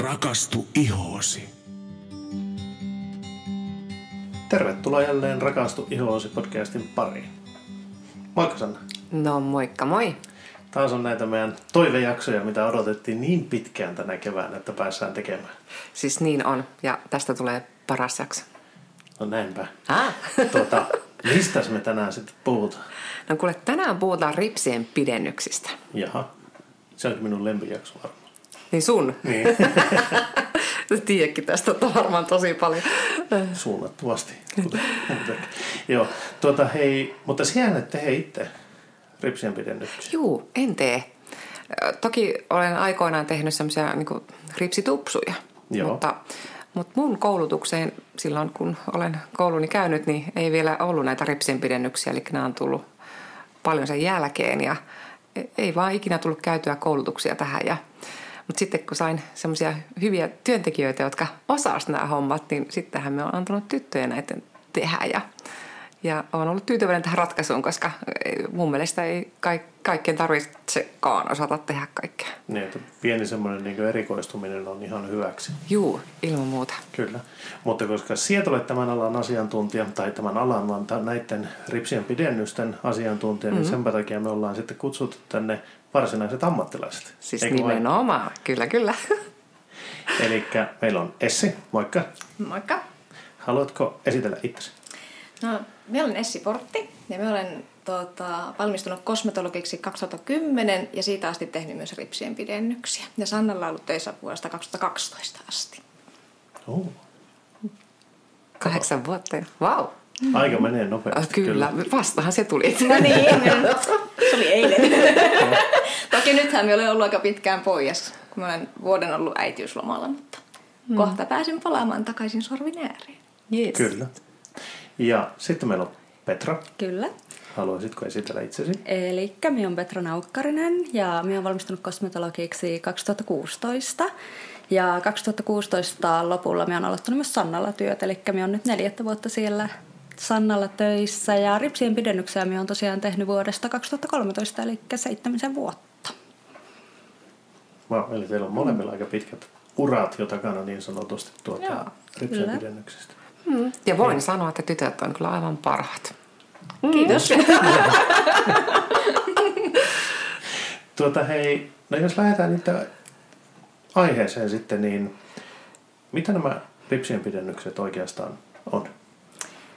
Rakastu ihoosi. Tervetuloa jälleen Rakastu ihoosi podcastin pariin. Moikka Sanna. No moikka moi. Taas on näitä meidän toivejaksoja, mitä odotettiin niin pitkään tänä keväänä, että päässään tekemään. Siis niin on. Ja tästä tulee paras jakso. No näinpä. Ah. Tuota, mistä me tänään sitten puhutaan? No kuule, tänään puhutaan ripsien pidennyksistä. Jaha, se onkin minun lempijakso varmaan. Niin sun? Niin, tiedätkin tästä varmaan tosi paljon. muutenkin. Joo, tuota hei, mutta siellä et tee itse ripsien pidennyksiä. Juu, en tee. Toki olen aikoinaan tehnyt semmoisia niin ripsitupsuja. Joo. Mutta, mutta mun koulutukseen silloin, kun olen kouluni käynyt, niin ei vielä ollut näitä ripsien pidennyksiä. Eli nämä on tullut paljon sen jälkeen ja ei vaan ikinä tullut käytyä koulutuksia tähän. Ja, mutta sitten kun sain semmoisia hyviä työntekijöitä, jotka osasivat nämä hommat, niin sittenhän me on antanut tyttöjä näiden tehdä. Ja, ja olen ollut tyytyväinen tähän ratkaisuun, koska mun mielestä ei ka- kaikkien tarvitsekaan osata tehdä kaikkea. Niin, että pieni semmoinen niin erikoistuminen on ihan hyväksi. Juu, ilman muuta. Kyllä, mutta koska sieltä olet tämän alan asiantuntija, tai tämän alan, vaan tämän- näiden ripsien pidennysten asiantuntija, mm-hmm. niin sen takia me ollaan sitten kutsuttu tänne varsinaiset ammattilaiset. Siis Eikö vain? nimenomaan, kyllä kyllä. Eli meillä on Essi, moikka. Moikka. Haluatko esitellä itsesi? No, minä olen Essi Portti ja minä olen tota, valmistunut kosmetologiksi 2010 ja siitä asti tehnyt myös ripsien pidennyksiä. Ja Sannalla on ollut töissä vuodesta 2012 asti. Oh. Kahdeksan vuotta. Vau. Aika menee nopeasti. Wow. Kyllä, vastahan se tuli. No niin, se oli eilen. Toki nythän minä olen ollut aika pitkään pois, kun olen vuoden ollut äitiyslomalla, mutta mm. kohta pääsen palaamaan takaisin sorvin ääreen. Yes. Kyllä. Ja sitten meillä on Petra. Kyllä. Haluaisitko esitellä itsesi? Eli minä olen Petra Naukkarinen ja minä olen valmistunut kosmetologiksi 2016. Ja 2016 lopulla minä olen aloittanut myös Sannalla työt, eli minä olen nyt neljättä vuotta siellä Sannalla töissä. Ja ripsien pidennyksiä minä olen tosiaan tehnyt vuodesta 2013, eli seitsemisen vuotta. Wow, eli teillä on molemmilla aika pitkät urat jo takana niin sanotusti tuota Joo, ripsien kyllä. pidennyksestä. Mm. Ja voin sanoa, että tytöt on kyllä aivan parhaat. Kiitos. Tuota hei, no jos lähdetään nyt aiheeseen sitten, niin mitä nämä ripsien pidennykset oikeastaan on?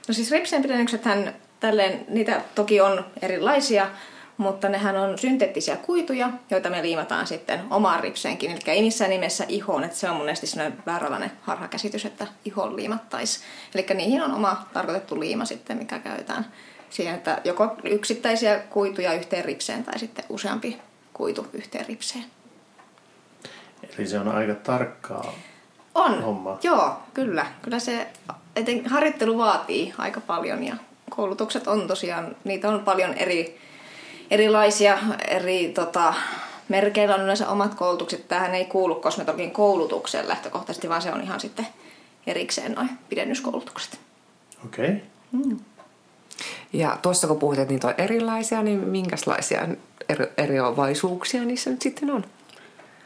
No siis ripsien pidennyksethän, tälleen, niitä toki on erilaisia, mutta nehän on synteettisiä kuituja, joita me liimataan sitten omaan ripseenkin. Eli ei missään nimessä ihoon, että se on monesti sellainen vääränlainen harhakäsitys, että ihoon liimattaisi. Eli niihin on oma tarkoitettu liima sitten, mikä käytetään siihen, että joko yksittäisiä kuituja yhteen ripseen tai sitten useampi kuitu yhteen ripseen. Eli se on aika tarkkaa. On, Homma. joo, kyllä. Kyllä se eten, harjoittelu vaatii aika paljon ja koulutukset on tosiaan, niitä on paljon eri, erilaisia, eri tota, merkeillä on yleensä omat koulutukset. Tähän ei kuulu kosmetologin koulutukseen lähtökohtaisesti, vaan se on ihan sitten erikseen noin pidennyskoulutukset. Okei. Okay. Ja tuossa kun puhut, että niitä on erilaisia, niin minkälaisia eri, niissä nyt sitten on?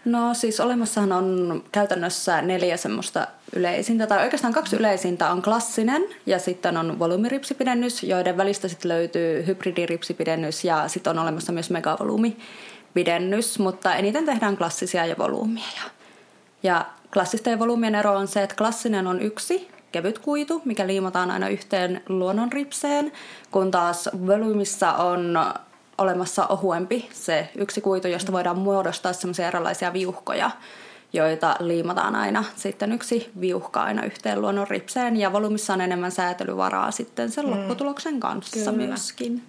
No siis olemassahan on käytännössä neljä semmoista yleisintä, tai oikeastaan kaksi yleisintä on klassinen ja sitten on volyymiripsipidennys, joiden välistä sitten löytyy hybridiripsipidennys ja sitten on olemassa myös megavolyymipidennys, mutta eniten tehdään klassisia ja volyymiä. Ja klassisten ja volyymien ero on se, että klassinen on yksi kevyt kuitu, mikä liimataan aina yhteen luonnonripseen, kun taas volyymissa on olemassa ohuempi se yksi kuitu, josta voidaan muodostaa semmoisia erilaisia viuhkoja, joita liimataan aina sitten yksi viuhka aina yhteen luonnon ripseen ja volyymissa on enemmän säätelyvaraa sitten sen lopputuloksen kanssa Kyllä. myöskin.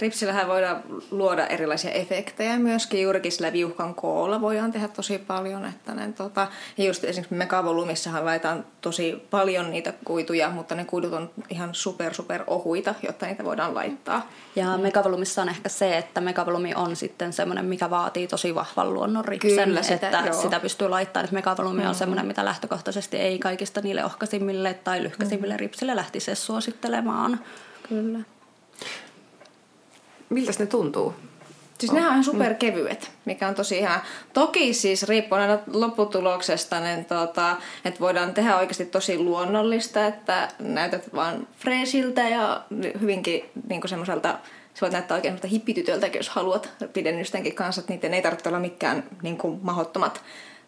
Ripsillähän voidaan luoda erilaisia efektejä myöskin. Juurikin sillä viuhkan koolla voidaan tehdä tosi paljon. Että ne, tota, ja just esimerkiksi megavolyymissahan laitetaan tosi paljon niitä kuituja, mutta ne kuidut on ihan super super ohuita, jotta niitä voidaan laittaa. Ja megavolumissa on ehkä se, että megavolumi on sitten semmoinen, mikä vaatii tosi vahvan luonnon ripsen, Kyllä, sitä- että joo. sitä pystyy laittamaan. Että megavolumi on semmoinen, mitä lähtökohtaisesti ei kaikista niille ohkaisimmille tai lyhkäisimmille ripsille lähtisi suosittelemaan. Kyllä. Miltä ne tuntuu? Siis nehän on ihan superkevyet, mikä on tosi ihana. Toki siis riippuen aina lopputuloksesta, niin tota, että voidaan tehdä oikeasti tosi luonnollista, että näytät vaan freesiltä ja hyvinkin niin semmoiselta se voit näyttää oikein hippitytöltäkin, jos haluat pidennystenkin kanssa, että niiden ei tarvitse olla mikään niin kuin, mahottomat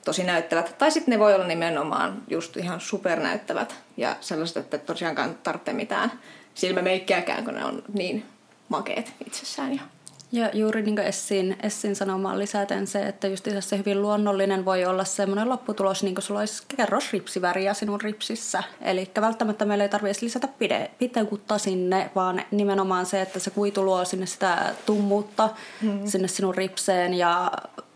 tosi näyttävät. Tai sitten ne voi olla nimenomaan just ihan supernäyttävät ja sellaiset, että tosiaankaan tarvitse mitään silmämeikkiäkään, kun ne on niin makeet itsessään. Ja ja juuri niin kuin Essin, Essin sanomaan lisäten se, että just se hyvin luonnollinen voi olla semmoinen lopputulos, niin kuin sulla olisi kerrosripsiväriä sinun ripsissä. Eli välttämättä meillä ei tarvitse lisätä pide, pitekuutta sinne, vaan nimenomaan se, että se kuitu luo sinne sitä tummuutta mm. sinne sinun ripseen ja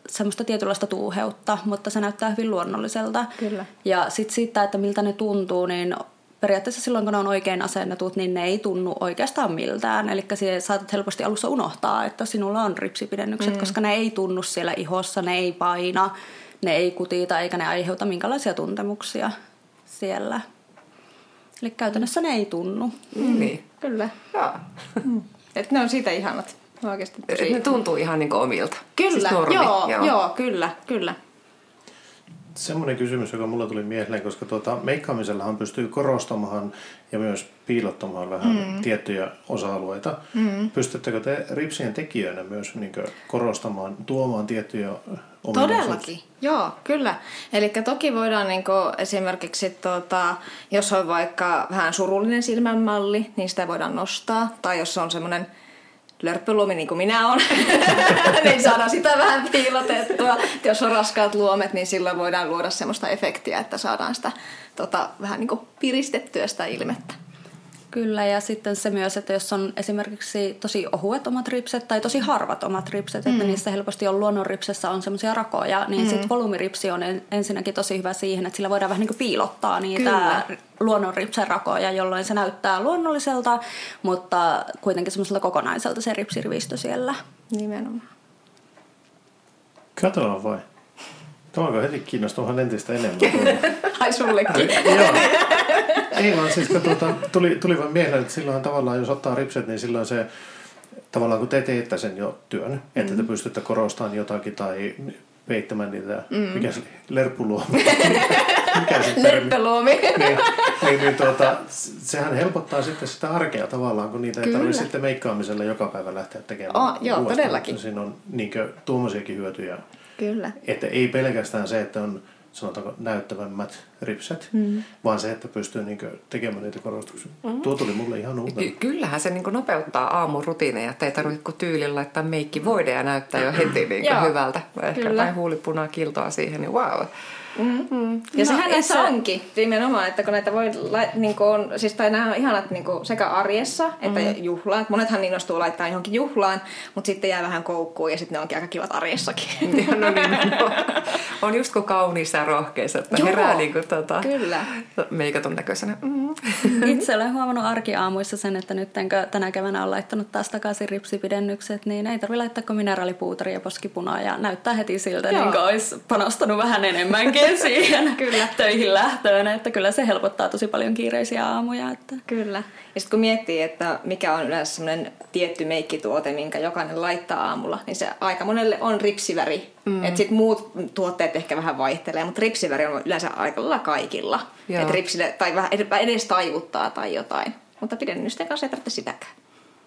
semmoista tietynlaista tuuheutta, mutta se näyttää hyvin luonnolliselta. Kyllä. Ja sitten siitä, että miltä ne tuntuu, niin periaatteessa silloin, kun ne on oikein asennetut, niin ne ei tunnu oikeastaan miltään. Eli saatat helposti alussa unohtaa, että sinulla on ripsipidennykset, mm. koska ne ei tunnu siellä ihossa, ne ei paina, ne ei kutita eikä ne aiheuta minkälaisia tuntemuksia siellä. Eli käytännössä ne ei tunnu. Mm. Niin. Kyllä. Joo. Mm. Et ne on siitä ihanat. Oikeasti tosi... ne tuntuu ihan niin omilta. Kyllä, siis joo, joo. joo, kyllä, kyllä semmoinen kysymys, joka mulla tuli mieleen, koska tuota, meikkaamisellahan pystyy korostamaan ja myös piilottamaan vähän mm. tiettyjä osa-alueita. Mm. Pystyttekö te ripsien tekijöinä myös niin korostamaan, tuomaan tiettyjä Todellakin, joo, kyllä. Eli toki voidaan niin esimerkiksi, tota, jos on vaikka vähän surullinen silmänmalli, niin sitä voidaan nostaa. Tai jos on semmoinen lörppöluomi niin kuin minä olen, niin saadaan sitä vähän piilotettua. Jos on raskaat luomet, niin silloin voidaan luoda semmoista efektiä, että saadaan sitä tota, vähän niin kuin piristettyä sitä ilmettä. Kyllä, ja sitten se myös, että jos on esimerkiksi tosi ohuet omat ripset tai tosi harvat omat ripset, mm. että niissä helposti on luonnonripsessä on semmoisia rakoja, niin mm. sitten volyymiripsi on ensinnäkin tosi hyvä siihen, että sillä voidaan vähän niin kuin piilottaa niitä luonnonripsen rakoja, jolloin se näyttää luonnolliselta, mutta kuitenkin semmoiselta kokonaiselta se ripsirivistö siellä. Nimenomaan. Katsotaan vai. Tämä on heti kiinnostumaan entistä enemmän. Ai sullekin. Joo. Ei vaan siis kun tuota, tuli, tuli vaan mieleen, että silloin tavallaan jos ottaa ripset, niin silloin se tavallaan kun te teette sen jo työn, mm. että te mm. pystytte korostamaan jotakin tai peittämään niitä, mm. mikä se lerppuluomi. mikä se Lerppeluomi. niin, niin, niin tuota, sehän helpottaa sitten sitä arkea tavallaan, kun niitä ei tarvitse sitten meikkaamisella joka päivä lähteä tekemään. Oh, joo, todellakin. Siinä on niin tuommoisiakin hyötyjä. Kyllä. Että ei pelkästään se, että on sanotaanko näyttävämmät ripset, mm. vaan se, että pystyy niin tekemään niitä korostuksia. Mm. Tuo tuli mulle ihan uutta. Ky- kyllähän se niin nopeuttaa aamurutiineja, että ei tarvitse kuin tyylin laittaa meikki voide ja näyttää jo heti niin hyvältä. Ehkä Kyllä. jotain huulipunaa kiltoa siihen, niin wow. Mm-hmm. Ja no, sehän näissä onkin nimenomaan, että kun näitä voi, niin kuin, siis tai nämä on ihanat niin kuin sekä arjessa että mm-hmm. juhlaan. Monethan innostuu laittaa johonkin juhlaan, mutta sitten jää vähän koukkuun ja sitten ne onkin aika kivat arjessakin. no niin, no. On just kuin kauniissa ja rohkeissa, että Joo, herää niin kuin, tota, kyllä. meikatun näköisenä. Mm. Itse olen huomannut arkiaamuissa sen, että nyt tänä keväänä on laittanut taas takaisin ripsipidennykset, niin ei tarvitse laittaa kuin mineraalipuutari ja poskipunaa ja näyttää heti siltä, Joo. niin kuin olisi panostanut vähän enemmänkin siihen kyllä. töihin lähtöön, että kyllä se helpottaa tosi paljon kiireisiä aamuja. Että. Kyllä. Ja sitten kun miettii, että mikä on yleensä semmoinen tietty meikkituote, minkä jokainen laittaa aamulla, niin se aika monelle on ripsiväri. Mm. Että sitten muut tuotteet ehkä vähän vaihtelee, mutta ripsiväri on yleensä aika lailla kaikilla. Että ripsille, tai vähän edes taivuttaa tai jotain. Mutta pidennysten kanssa ei tarvitse sitäkään.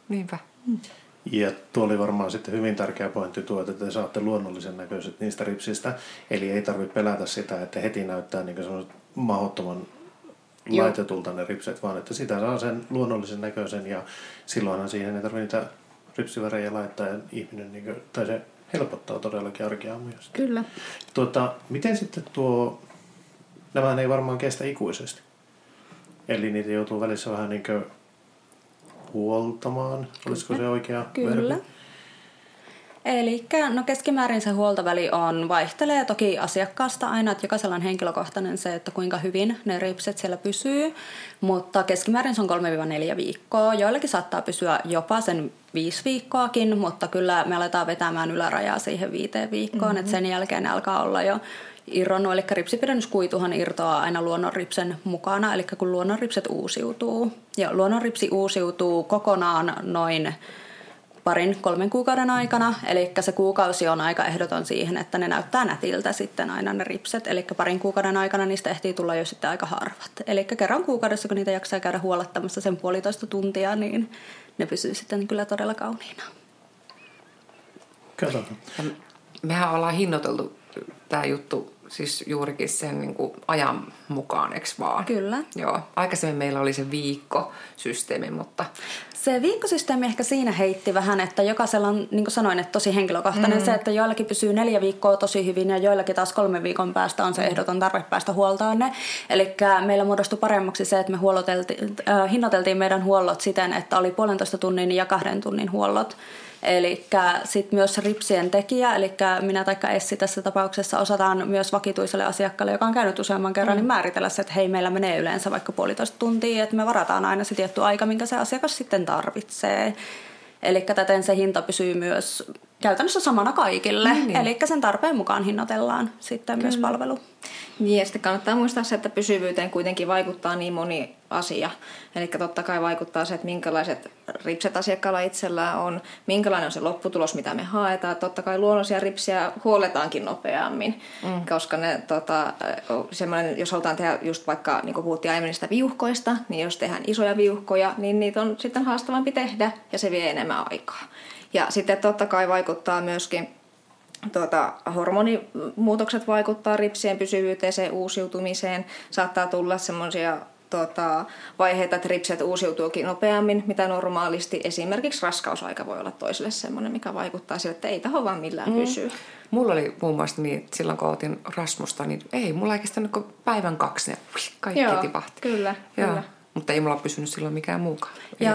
Niinpä. Mm. Ja tuo oli varmaan sitten hyvin tärkeä pointti tuo, että te saatte luonnollisen näköiset niistä ripsistä. Eli ei tarvitse pelätä sitä, että heti näyttää niin mahdottoman Joo. laitetulta ne ripset, vaan että sitä saa sen luonnollisen näköisen ja silloinhan siihen ei tarvitse niitä ripsivärejä laittaa ja ihminen, niin kuin, tai se helpottaa todellakin arkeaamuja. Kyllä. Tuota, miten sitten tuo, nämä ei varmaan kestä ikuisesti. Eli niitä joutuu välissä vähän niin kuin huoltamaan. Olisiko se oikea Kyllä. verbi? Eli no keskimäärin se huoltoväli on, vaihtelee toki asiakkaasta aina, että jokaisella on henkilökohtainen se, että kuinka hyvin ne ripset siellä pysyy, mutta keskimäärin se on 3-4 viikkoa. Joillakin saattaa pysyä jopa sen viisi viikkoakin, mutta kyllä me aletaan vetämään ylärajaa siihen viiteen viikkoon, mm-hmm. että sen jälkeen ne alkaa olla jo irronnut, eli ripsipidennyskuituhan irtoaa aina luonnonripsen mukana, eli kun luonnonripset uusiutuu. Ja luonnonripsi uusiutuu kokonaan noin parin, kolmen kuukauden aikana. Eli se kuukausi on aika ehdoton siihen, että ne näyttää nätiltä sitten aina ne ripset. Eli parin kuukauden aikana niistä ehtii tulla jo sitten aika harvat. Eli kerran kuukaudessa, kun niitä jaksaa käydä huolettamassa sen puolitoista tuntia, niin ne pysyy sitten kyllä todella kauniina. Katsotaan. Mehän ollaan hinnoiteltu tämä juttu siis juurikin sen niin kuin ajan mukaan, eikö vaan? Kyllä. Joo. Aikaisemmin meillä oli se viikkosysteemi, mutta... Se viikkosysteemi ehkä siinä heitti vähän, että jokaisella on, niin kuin sanoin, että tosi henkilökohtainen mm. se, että joillakin pysyy neljä viikkoa tosi hyvin ja joillakin taas kolmen viikon päästä on se ehdoton tarve päästä huoltaan ne. Eli meillä muodostui paremmaksi se, että me äh, hinnoiteltiin meidän huollot siten, että oli puolentoista tunnin ja kahden tunnin huollot. Eli sitten myös ripsien tekijä, eli minä tai Essi tässä tapauksessa osataan myös vakituiselle asiakkaalle, joka on käynyt useamman kerran, niin mm. niin määritellä se, että hei, meillä menee yleensä vaikka puolitoista tuntia, että me varataan aina se tietty aika, minkä se asiakas sitten tarvitsee. Eli täten se hinta pysyy myös käytännössä samana kaikille. Niin, niin. Eli sen tarpeen mukaan hinnoitellaan sitten Kyllä. myös palvelu. Niin, ja sitten kannattaa muistaa se, että pysyvyyteen kuitenkin vaikuttaa niin moni asia. Eli totta kai vaikuttaa se, että minkälaiset ripset asiakkaalla itsellään on, minkälainen on se lopputulos, mitä me haetaan. Totta kai luonnollisia ripsiä huoletaankin nopeammin, mm. koska ne, tota, jos halutaan tehdä just vaikka, niin kuin puhuttiin aiemmin niistä viuhkoista, niin jos tehdään isoja viuhkoja, niin niitä on sitten haastavampi tehdä ja se vie enemmän aikaa. Ja sitten totta kai vaikuttaa myöskin tuota, hormonimuutokset vaikuttaa ripsien pysyvyyteen, se uusiutumiseen. Saattaa tulla semmoisia tuota, vaiheita, että ripset uusiutuukin nopeammin, mitä normaalisti. Esimerkiksi raskausaika voi olla toiselle semmoinen, mikä vaikuttaa sille, että ei taho vaan millään mm. pysyä. Mulla oli muun muassa niin, että silloin kun otin Rasmusta, niin ei, mulla ei kestänyt päivän kaksi, ne kaikki Joo, tipahti. Kyllä, Joo. kyllä. Mutta ei mulla pysynyt silloin mikään muukaan. Ja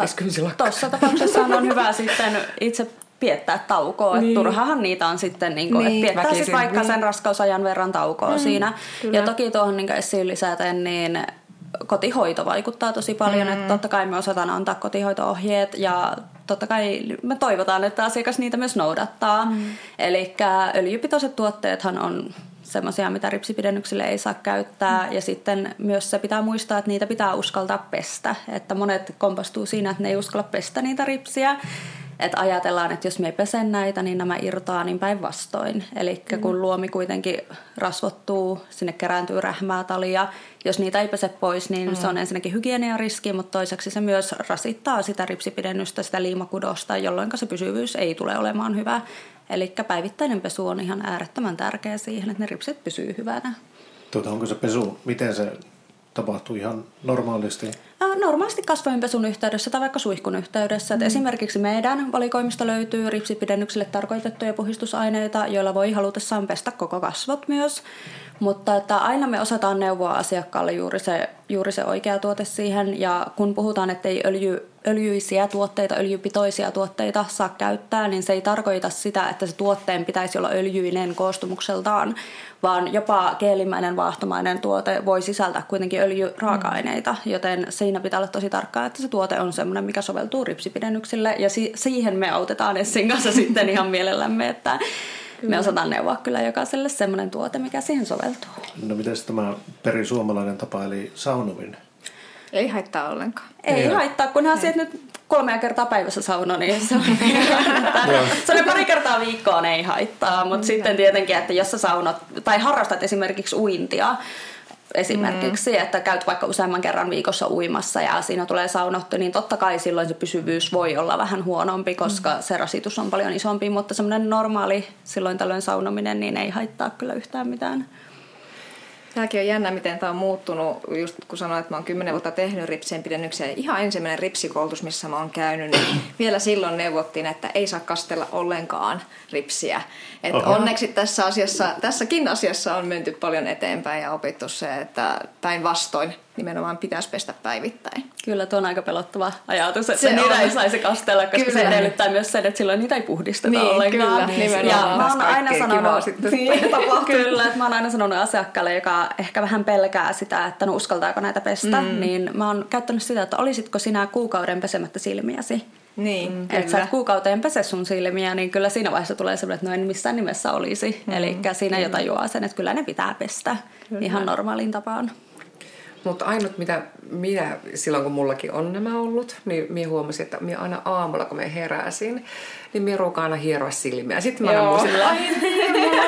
tuossa tapauksessa on hyvä sitten itse viettää taukoa. Niin. turhahan niitä on sitten, niin kuin, niin, että siis vaikka niin. sen raskausajan verran taukoa mm, siinä. Kyllä. Ja toki tuohon niin esiin lisäten, niin kotihoito vaikuttaa tosi paljon. Mm. Että totta kai me osataan antaa kotihoito-ohjeet ja totta kai me toivotaan, että asiakas niitä myös noudattaa. Mm. Eli öljypitoiset tuotteethan on semmoisia, mitä ripsipidennyksille ei saa käyttää. Mm. Ja sitten myös se pitää muistaa, että niitä pitää uskaltaa pestä. Että monet kompastuu siinä, että ne ei uskalla pestä niitä ripsiä. Että ajatellaan, että jos me ei pese näitä, niin nämä irtoaa niin päinvastoin. Eli mm. kun luomi kuitenkin rasvottuu, sinne kerääntyy rähmää talia. Jos niitä ei pese pois, niin mm. se on ensinnäkin hygieniariski, mutta toiseksi se myös rasittaa sitä ripsipidennystä, sitä liimakudosta, jolloin se pysyvyys ei tule olemaan hyvä. Eli päivittäinen pesu on ihan äärettömän tärkeä siihen, että ne ripsit pysyy hyvänä. Tuota, onko se pesu, miten se tapahtuu ihan normaalisti? Normaalisti kasvojenpesun yhteydessä tai vaikka suihkun yhteydessä. Mm. esimerkiksi meidän valikoimista löytyy ripsipidennykselle tarkoitettuja puhistusaineita, joilla voi halutessaan pestä koko kasvot myös. Mutta että aina me osataan neuvoa asiakkaalle juuri se, juuri se oikea tuote siihen. Ja kun puhutaan, että ei öljy, öljyisiä tuotteita, öljypitoisia tuotteita saa käyttää, niin se ei tarkoita sitä, että se tuotteen pitäisi olla öljyinen koostumukseltaan, vaan jopa keelimäinen vaahtomainen tuote voi sisältää kuitenkin öljyraaka-aineita, mm. joten siinä pitää olla tosi tarkkaa, että se tuote on sellainen, mikä soveltuu ripsipidennyksille, ja si- siihen me autetaan Essin kanssa sitten ihan mielellämme, että Kyllä. me osataan neuvoa kyllä jokaiselle semmoinen tuote, mikä siihen soveltuu. No miten tämä perisuomalainen tapa, eli saunominen? Ei haittaa ollenkaan. Ei, ei haittaa, kunhan sieltä nyt kolmea kertaa päivässä sauno, niin se on, se on pari kertaa viikkoon ei haittaa. Mutta sitten tietenkin, että jos sä saunot tai harrastat esimerkiksi uintia, esimerkiksi, mm. että käyt vaikka useamman kerran viikossa uimassa ja siinä tulee saunottu, niin totta kai silloin se pysyvyys voi olla vähän huonompi, koska mm. se rasitus on paljon isompi, mutta semmoinen normaali silloin tällöin saunominen niin ei haittaa kyllä yhtään mitään. Tämäkin on jännä, miten tämä on muuttunut. Just kun sanoin, että mä oon kymmenen vuotta tehnyt ripsien pidennyksiä. Ihan ensimmäinen ripsikoulutus, missä mä oon käynyt, niin vielä silloin neuvottiin, että ei saa kastella ollenkaan ripsiä. Et onneksi tässä asiassa, tässäkin asiassa on menty paljon eteenpäin ja opittu se, että päinvastoin nimenomaan pitäisi pestä päivittäin. Kyllä, tuo on aika pelottava ajatus, että se niitä on. ei saisi kastella, koska kyllä. se edellyttää myös sen, että silloin niitä ei puhdisteta niin, ollenkaan. Kyllä, nimenomaan. Ja mä oon aina sanonut, niin, kyllä, että mä oon aina sanonut asiakkaalle, joka ehkä vähän pelkää sitä, että no uskaltaako näitä pestä, mm. niin mä oon käyttänyt sitä, että olisitko sinä kuukauden pesemättä silmiäsi. Niin, mm, että sä kuukauteen pese sun silmiä, niin kyllä siinä vaiheessa tulee semmoinen, että no en missään nimessä olisi. Mm, Eli siinä jo tajuaa sen, että kyllä ne pitää pestä kyllä. ihan normaalin tapaan. Mutta ainut, mitä minä silloin kun mullakin on nämä ollut, niin minä huomasin, että minä aina aamulla, kun minä heräsin, niin aina hieroa silmiä. Sitten mä aina muistin, ai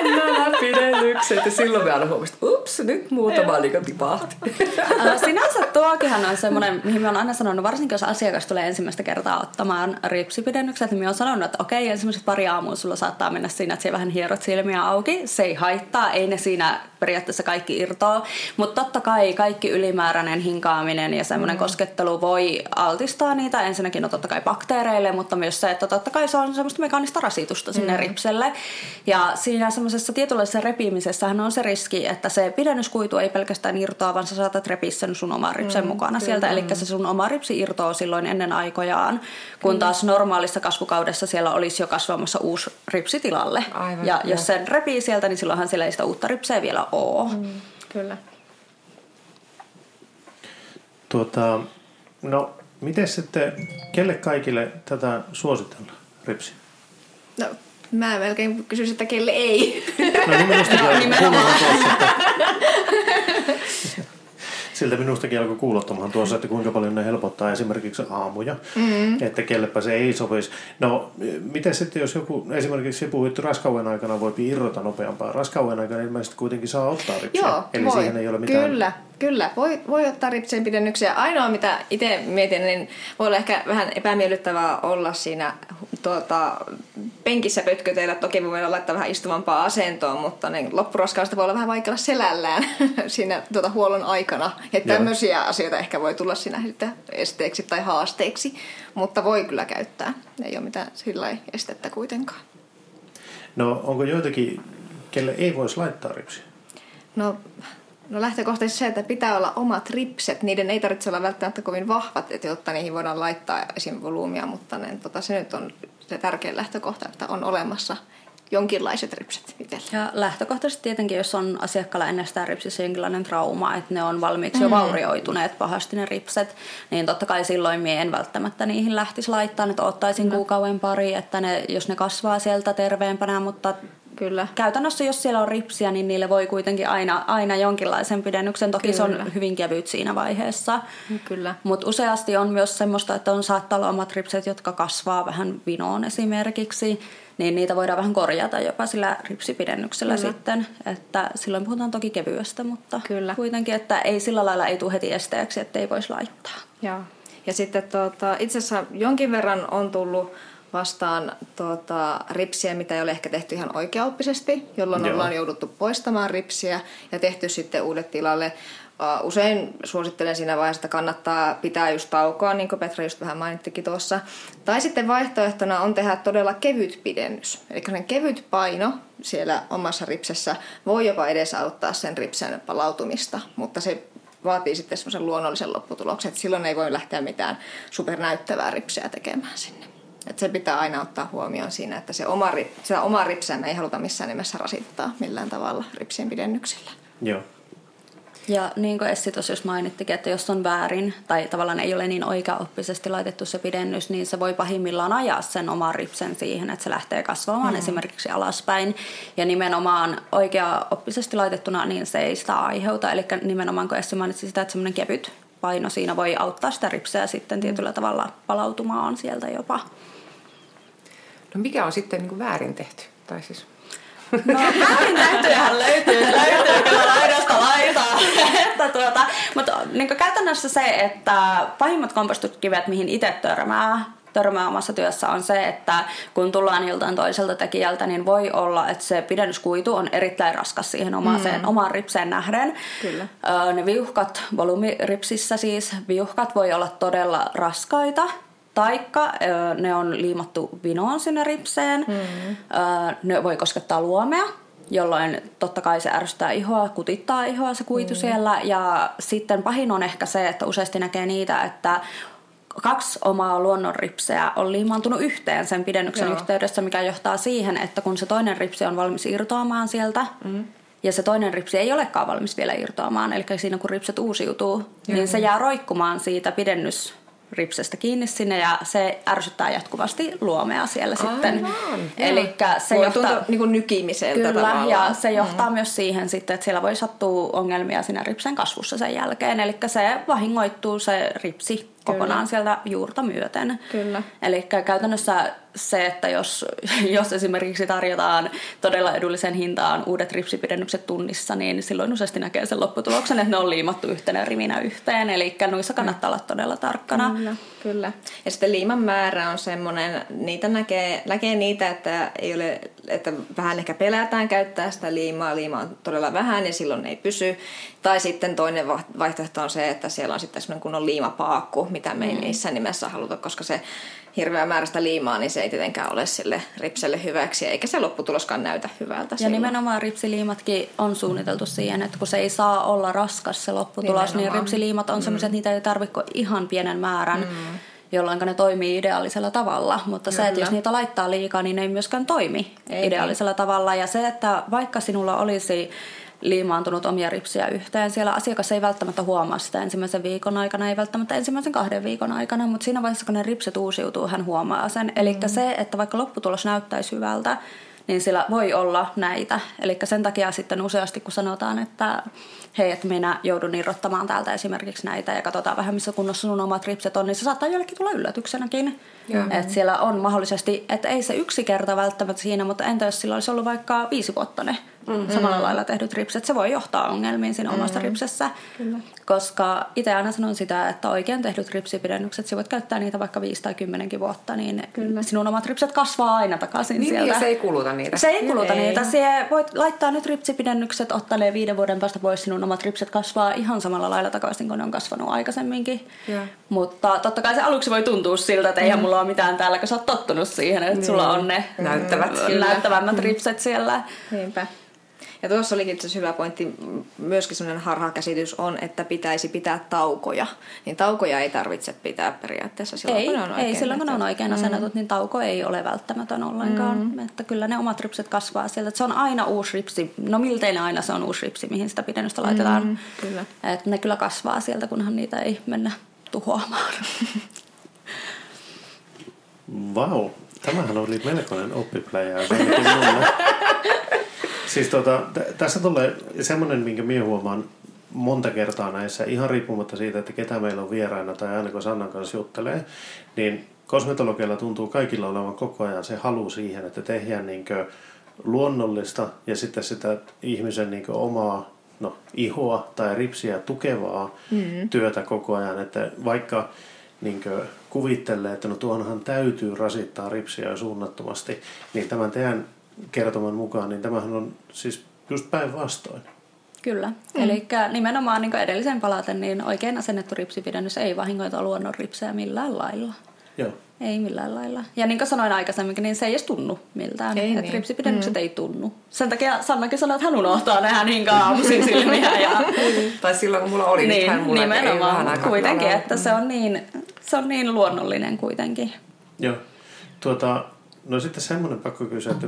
nämä pidennykset. Ja silloin mä aina huomasin, että ups, nyt muutama niin tipahti. Sinänsä tuokinhan on semmoinen, mihin mä oon aina sanonut, varsinkin jos asiakas tulee ensimmäistä kertaa ottamaan ripsipidennykset, niin mä oon sanonut, että okei, ensimmäiset pari aamua sulla saattaa mennä siinä, että se vähän hierot silmiä auki. Se ei haittaa, ei ne siinä periaatteessa kaikki irtoa. Mutta totta kai kaikki ylimääräinen hinkaaminen ja semmoinen mm. koskettelu voi altistaa niitä ensinnäkin no totta kai bakteereille, mutta myös se, että totta kai se on semmoista mekaanista rasitusta sinne mm. ripselle. Ja siinä semmoisessa tietynlaisessa repimisessähän on se riski, että se pidennyskuitu ei pelkästään irtoa, vaan sä saatat repiä sen sun oman ripsen mm, mukana kyllä. sieltä. Eli se sun oma ripsi irtoaa silloin ennen aikojaan, kun mm. taas normaalissa kasvukaudessa siellä olisi jo kasvamassa uusi ripsi tilalle. Aivan, ja jos sen repii sieltä, niin silloinhan siellä ei sitä uutta ripseä vielä ole. Mm, kyllä. Tuota, no, miten sitten, kelle kaikille tätä suositellaan, Ripsi? No, mä melkein kysyisin, että kelle ei. No niin minustakin no, nimenomaan. Siltä minustakin alkoi kuulottamaan tuossa, että kuinka paljon ne helpottaa esimerkiksi aamuja, mm. että kellepä se ei sopisi. No, miten sitten, jos joku, esimerkiksi puhuit raskauden aikana voi irrota nopeampaa. Raskauden aikana ilmeisesti kuitenkin saa ottaa ripsiä, Joo, eli voi. siihen ei ole mitään... Kyllä, Kyllä, voi, voi ottaa ripsien pidennyksiä. Ainoa, mitä itse mietin, niin voi olla ehkä vähän epämiellyttävää olla siinä tuota, penkissä pötköteillä. Toki voi laittaa vähän istuvampaa asentoa, mutta niin loppuraskausta voi olla vähän vaikea selällään siinä tuota, huollon aikana. Että tämmöisiä asioita ehkä voi tulla siinä sitten esteeksi tai haasteeksi, mutta voi kyllä käyttää. Ei ole mitään sillä estettä kuitenkaan. No onko joitakin, kelle ei voisi laittaa ripsiä? No No lähtökohtaisesti se, että pitää olla omat ripset. Niiden ei tarvitse olla välttämättä kovin vahvat, että jotta niihin voidaan laittaa esim. volyymia, mutta ne, tota, se nyt on se tärkein lähtökohta, että on olemassa jonkinlaiset ripset itsellä. Ja lähtökohtaisesti tietenkin, jos on asiakkaalla ennestään ripsissä jonkinlainen trauma, että ne on valmiiksi jo mm. vaurioituneet pahasti ne ripset, niin totta kai silloin mie en välttämättä niihin lähtisi laittaa, että ottaisin no. kuukauden pari, että ne, jos ne kasvaa sieltä terveempänä, mutta Kyllä. Käytännössä jos siellä on ripsiä, niin niille voi kuitenkin aina, aina jonkinlaisen pidennyksen. Toki Kyllä. se on hyvin kevyt siinä vaiheessa. Kyllä. Mutta useasti on myös semmoista, että on saattaa olla omat ripset, jotka kasvaa vähän vinoon esimerkiksi. Niin niitä voidaan vähän korjata jopa sillä ripsipidennyksellä Kyllä. sitten. Että silloin puhutaan toki kevyestä, mutta Kyllä. kuitenkin, että ei sillä lailla ei tule heti esteeksi, että ei voisi laittaa. Joo. Ja sitten tuota, itse asiassa jonkin verran on tullut vastaan tuota, ripsiä, mitä ei ole ehkä tehty ihan oikeaoppisesti, jolloin Joo. ollaan jouduttu poistamaan ripsiä ja tehty sitten uudet tilalle. Usein suosittelen siinä vaiheessa, että kannattaa pitää just taukoa, niin kuin Petra just vähän mainittikin tuossa. Tai sitten vaihtoehtona on tehdä todella kevyt pidennys. Eli kevyt paino siellä omassa ripsessä voi jopa edesauttaa sen ripsen palautumista, mutta se vaatii sitten semmoisen luonnollisen lopputuloksen, että silloin ei voi lähteä mitään supernäyttävää ripsiä tekemään sinne. Että se pitää aina ottaa huomioon siinä, että se oma, sitä omaa ripseä me ei haluta missään nimessä rasittaa millään tavalla ripsien pidennyksillä. Joo. Ja niin kuin Essi tuossa jos mainittikin, että jos on väärin tai tavallaan ei ole niin oikeaoppisesti laitettu se pidennys, niin se voi pahimmillaan ajaa sen oman ripsen siihen, että se lähtee kasvamaan mm. esimerkiksi alaspäin. Ja nimenomaan oikeaoppisesti laitettuna niin se ei sitä aiheuta. Eli nimenomaan kun Essi mainitsi sitä, että semmoinen kevyt paino siinä voi auttaa sitä ripseä sitten tietyllä tavalla palautumaan sieltä jopa. No mikä on sitten niin kuin väärin tehty? Tai siis... No väärin tehtyjähän löytyy, löytyy kyllä laidasta laitaa. että tuota, mutta niin käytännössä se, että pahimmat kompostutkivet, mihin itse törmää, törmää omassa työssä on se, että kun tullaan joltain toiselta tekijältä, niin voi olla, että se pidennyskuitu on erittäin raskas siihen omaaseen, mm. omaan ripseen nähden. Kyllä. Ne viuhkat, volyymiripsissä siis, viuhkat voi olla todella raskaita taikka ne on liimattu vinoon sinne ripseen. Mm. Ne voi koskettaa luomea, jolloin totta kai se ärsyttää ihoa, kutittaa ihoa se kuitu mm. siellä. Ja sitten pahin on ehkä se, että useasti näkee niitä, että kaksi omaa luonnonripseä on liimaantunut yhteen sen pidennyksen Joo. yhteydessä, mikä johtaa siihen, että kun se toinen ripsi on valmis irtoamaan sieltä, mm. ja se toinen ripsi ei olekaan valmis vielä irtoamaan, eli siinä kun ripset uusiutuu, Joo. niin se jää roikkumaan siitä pidennys ripsestä kiinni sinne ja se ärsyttää jatkuvasti luomea siellä Aivan, sitten. Eli se Voi johtaa... tuntua niin kuin nykimiseltä Kyllä, tavallaan. ja se johtaa mm. myös siihen sitten, että siellä voi sattua ongelmia siinä ripsen kasvussa sen jälkeen. Eli se vahingoittuu se ripsi kokonaan sieltä juurta myöten. Kyllä. Eli käytännössä se, että jos, jos esimerkiksi tarjotaan todella edullisen hintaan uudet ripsipidennykset tunnissa, niin silloin useasti näkee sen lopputuloksen, että ne on liimattu yhtenä rivinä yhteen. Eli noissa kannattaa olla todella tarkkana. Kyllä, kyllä. Ja sitten liiman määrä on semmoinen, niitä näkee, näkee niitä, että, ei ole, että vähän ehkä pelätään käyttää sitä liimaa. Liima on todella vähän ja silloin ei pysy. Tai sitten toinen vaihtoehto on se, että siellä on sitten semmoinen kunnon liimapaakku, mitä me ei mm. missään nimessä haluta, koska se hirveä määrä sitä liimaa, niin se ei tietenkään ole sille ripselle hyväksi, eikä se lopputuloskaan näytä hyvältä. Ja silloin. nimenomaan ripsiliimatkin on suunniteltu siihen, että kun se ei saa olla raskas se lopputulos, niin nimenomaan. niin ripsiliimat on mm. sellaiset, että niitä ei tarvitse ihan pienen määrän. Mm jolloin ne toimii ideaalisella tavalla. Mutta Kyllä. se, että jos niitä laittaa liikaa, niin ne ei myöskään toimi ei, ideaalisella ei. tavalla. Ja se, että vaikka sinulla olisi liimaantunut omia ripsiä yhteen. Siellä asiakas ei välttämättä huomaa sitä ensimmäisen viikon aikana, ei välttämättä ensimmäisen kahden viikon aikana, mutta siinä vaiheessa, kun ne ripset uusiutuu, hän huomaa sen. Eli mm. se, että vaikka lopputulos näyttäisi hyvältä, niin sillä voi olla näitä. Eli sen takia sitten useasti, kun sanotaan, että hei, että minä joudun irrottamaan täältä esimerkiksi näitä ja katsotaan vähän, missä kunnossa sun omat ripset on, niin se saattaa jollekin tulla yllätyksenäkin. Että siellä on mahdollisesti, että ei se yksi kerta välttämättä siinä, mutta entä jos sillä olisi ollut vaikka viisi vuotta ne mm-hmm. samalla lailla tehdyt ripset, se voi johtaa ongelmiin siinä mm-hmm. omassa ripsessä. Kyllä. Koska itse aina sanon sitä, että oikein tehdyt ripsipidennykset, sä voit käyttää niitä vaikka viisi tai kymmenenkin vuotta, niin Kyllä. sinun omat ripset kasvaa aina takaisin niin, sieltä. Ja se ei kuluta niitä. Se ei kuluta ei. niitä. Se voit laittaa nyt ripsipidennykset, ottaa ne viiden vuoden päästä pois, sinun omat ripset kasvaa ihan samalla lailla takaisin, kun ne on kasvanut aikaisemminkin. Ja. Mutta totta kai se aluksi voi tuntua siltä, että eihän mm. mulla ole mitään täällä, kun sä oot tottunut siihen, että niin. sulla on ne näyttävät, näyttävämmät mm. ripset siellä. Niinpä. Ja tuossa olikin itse hyvä pointti, myöskin sellainen harhakäsitys on, että pitäisi pitää taukoja. Niin taukoja ei tarvitse pitää periaatteessa silloin, ei, kun ne on oikein Ei, silloin kun ne on oikein asennetut, mm. niin tauko ei ole välttämätön ollenkaan. Mm. Että kyllä ne omat ripsit kasvaa sieltä. Että se on aina uusi ripsi, no miltei aina se on uusi ripsi, mihin sitä pidennystä laitetaan. Mm, kyllä. Että ne kyllä kasvaa sieltä, kunhan niitä ei mennä tuhoamaan. Vau, wow. tämähän oli melkoinen oppipläjäys. Siis tota, t- tässä tulee semmoinen, minkä minä huomaan monta kertaa näissä, ihan riippumatta siitä, että ketä meillä on vieraina tai aina kun Sannan kanssa juttelee, niin kosmetologialla tuntuu kaikilla olevan koko ajan se halu siihen, että tehdään niin luonnollista ja sitten sitä ihmisen niin omaa no, ihoa tai ripsiä tukevaa mm-hmm. työtä koko ajan. Että vaikka niin kuvittelee, että no tuonhan täytyy rasittaa ripsiä suunnattomasti, niin tämän teidän kertoman mukaan, niin tämähän on siis just päinvastoin. Kyllä. Mm. Eli nimenomaan niin edellisen palaten, niin oikein asennettu ripsipidennys ei vahingoita luonnon ripsejä millään lailla. Joo. Ei millään lailla. Ja niin kuin sanoin aikaisemminkin, niin se ei edes tunnu miltään. Ei niin. ripsipidennykset mm. ei tunnu. Sen takia Sannakin sanoi, että hän unohtaa nehän niin aamuisin silmiä. Ja... tai silloin, kun mulla oli, niin, hän mulla nimenomaan. Kuitenkin, että se on, niin, se on niin luonnollinen kuitenkin. Joo. Tuota, no sitten semmoinen pakko kysyä, että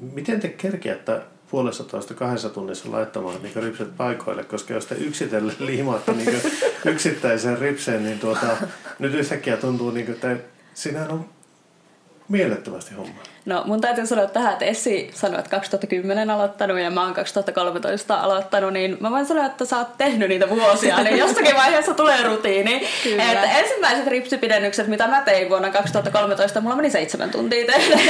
miten te kerkeätte puolessa toista kahdessa tunnissa laittamaan niin ripset paikoille, koska jos te yksitellen liimaatte niin yksittäisen ripseen, niin tuota, nyt yhtäkkiä tuntuu, niin kuin, että siinä on mielettömästi hommaa. No mun täytyy sanoa tähän, että Essi sanoi, että 2010 aloittanut ja mä oon 2013 aloittanut, niin mä voin sanoa, että sä oot tehnyt niitä vuosia, niin jossakin vaiheessa tulee rutiini. Että ensimmäiset ripsipidennykset, mitä mä tein vuonna 2013, mulla meni seitsemän tuntia tehdä.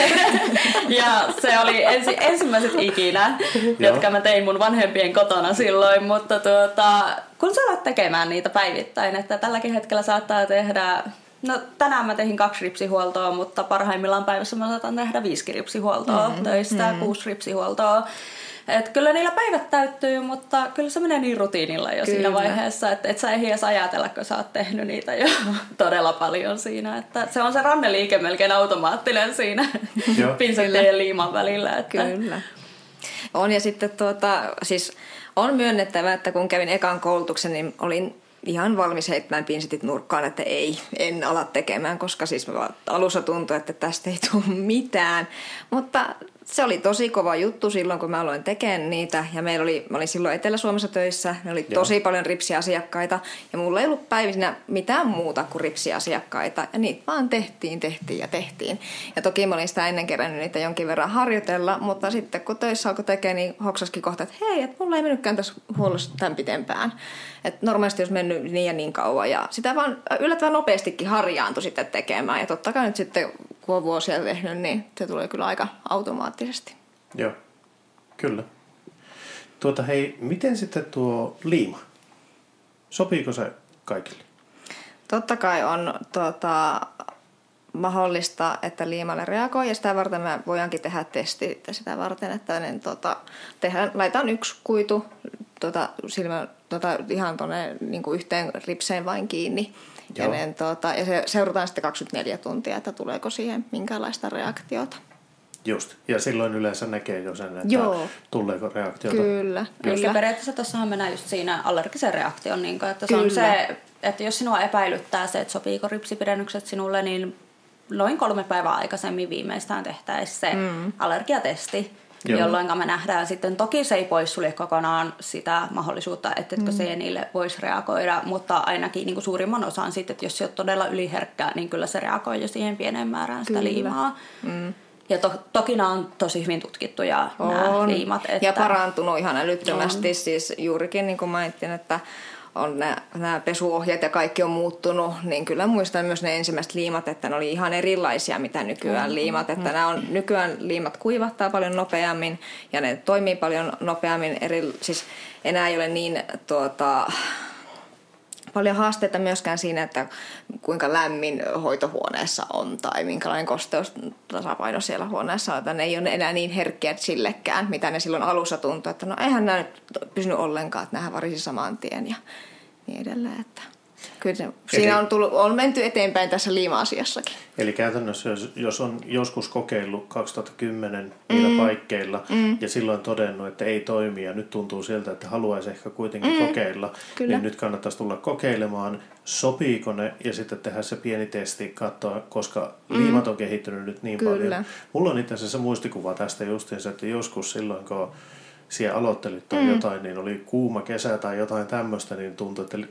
ja se oli ensi, ensimmäiset ikinä, jotka mä tein mun vanhempien kotona silloin, mutta tuota, kun sä alat tekemään niitä päivittäin, että tälläkin hetkellä saattaa tehdä No tänään mä tein kaksi ripsihuoltoa, mutta parhaimmillaan päivässä mä saatan tehdä viisi ripsihuoltoa mm-hmm. töistä, mm-hmm. kuusi ripsihuoltoa. Et kyllä niillä päivät täyttyy, mutta kyllä se menee niin rutiinilla jo kyllä. siinä vaiheessa, että et sä ei edes ajatella, kun sä oot tehnyt niitä jo todella paljon siinä. Että se on se ranneliike melkein automaattinen siinä pinsettien ja liiman välillä. Että. Kyllä. On ja sitten tuota, siis on myönnettävä, että kun kävin ekan koulutuksen, niin olin ihan valmis heittämään pinsetit nurkkaan, että ei, en ala tekemään, koska siis alussa tuntui, että tästä ei tule mitään. Mutta se oli tosi kova juttu silloin, kun mä aloin tekemään niitä. Ja meillä oli, mä olin silloin Etelä-Suomessa töissä. Me oli Joo. tosi paljon ripsiasiakkaita. Ja mulla ei ollut päivinä mitään muuta kuin ripsiasiakkaita. Ja niitä vaan tehtiin, tehtiin ja tehtiin. Ja toki mä olin sitä ennen kerännyt niitä jonkin verran harjoitella. Mutta sitten kun töissä alkoi tekemään, niin hoksaskin kohta, että hei, että mulla ei mennytkään tässä huollossa tämän pitempään. Et normaalisti olisi mennyt niin ja niin kauan. Ja sitä vaan yllättävän nopeastikin harjaantui sitten tekemään. Ja totta kai nyt sitten, kun on vuosia tehnyt, niin se tulee kyllä aika automaattisesti. Joo, kyllä. Tuota hei, miten sitten tuo liima? Sopiiko se kaikille? Totta kai on tuota, mahdollista, että liimalle reagoi ja sitä varten me voidaankin tehdä testi sitä varten, että niin, tota, tehdään, laitetaan yksi kuitu tota, silmä, tota, ihan tuonne niin yhteen ripseen vain kiinni. Ja, niin, tota, ja se seurataan sitten 24 tuntia, että tuleeko siihen minkäänlaista reaktiota. Just. Ja silloin yleensä näkee jo sen, että Joo. tuleeko reaktiota. Kyllä, Eli kyllä. periaatteessa tuossahan mennään just siinä allergisen reaktion, niin kuin, että se on Kyllä. se, että jos sinua epäilyttää se, että sopiiko ripsipidennykset sinulle, niin noin kolme päivää aikaisemmin viimeistään tehtäisiin se mm. allergiatesti, Joo. jolloin me nähdään sitten, toki se ei poissulje kokonaan sitä mahdollisuutta, että etkö se niille voisi reagoida, mutta ainakin niin kuin suurimman osan sitten, että jos se on todella yliherkkää, niin kyllä se reagoi jo siihen pieneen määrään sitä Kyllä. liimaa. Mm. Ja to, toki nämä on tosi hyvin tutkittuja nämä On. liimat. Että... Ja parantunut ihan älyttömästi. On. Siis juurikin niin kuin mainitsin, että on nämä, nämä pesuohjeet ja kaikki on muuttunut, niin kyllä muistan myös ne ensimmäiset liimat, että ne oli ihan erilaisia mitä nykyään liimat. Että nämä on, nykyään liimat kuivattaa paljon nopeammin ja ne toimii paljon nopeammin. Eri, siis enää ei ole niin tuota, paljon haasteita myöskään siinä, että kuinka lämmin hoitohuoneessa on tai minkälainen kosteustasapaino siellä huoneessa on. Että ne ei ole enää niin herkkiä sillekään, mitä ne silloin alussa tuntui, että no eihän nämä nyt pysynyt ollenkaan, että nämä varisi saman tien ja niin edelleen. Että kyllä siinä on, tullut, on menty eteenpäin tässä liima-asiassakin. Eli käytännössä, jos, jos on joskus kokeillut 2010 niillä mm. paikkeilla mm. ja silloin todennut, että ei toimi ja nyt tuntuu siltä, että haluaisi ehkä kuitenkin mm. kokeilla, Kyllä. niin nyt kannattaisi tulla kokeilemaan, sopiiko ne ja sitten tehdä se pieni testi, katsoa, koska mm. liimat on kehittynyt nyt niin Kyllä. paljon. Mulla on itse asiassa muistikuva tästä justiinsa, että joskus silloin, kun siellä aloittelit tai mm. jotain, niin oli kuuma kesä tai jotain tämmöistä, niin tuntui, että li-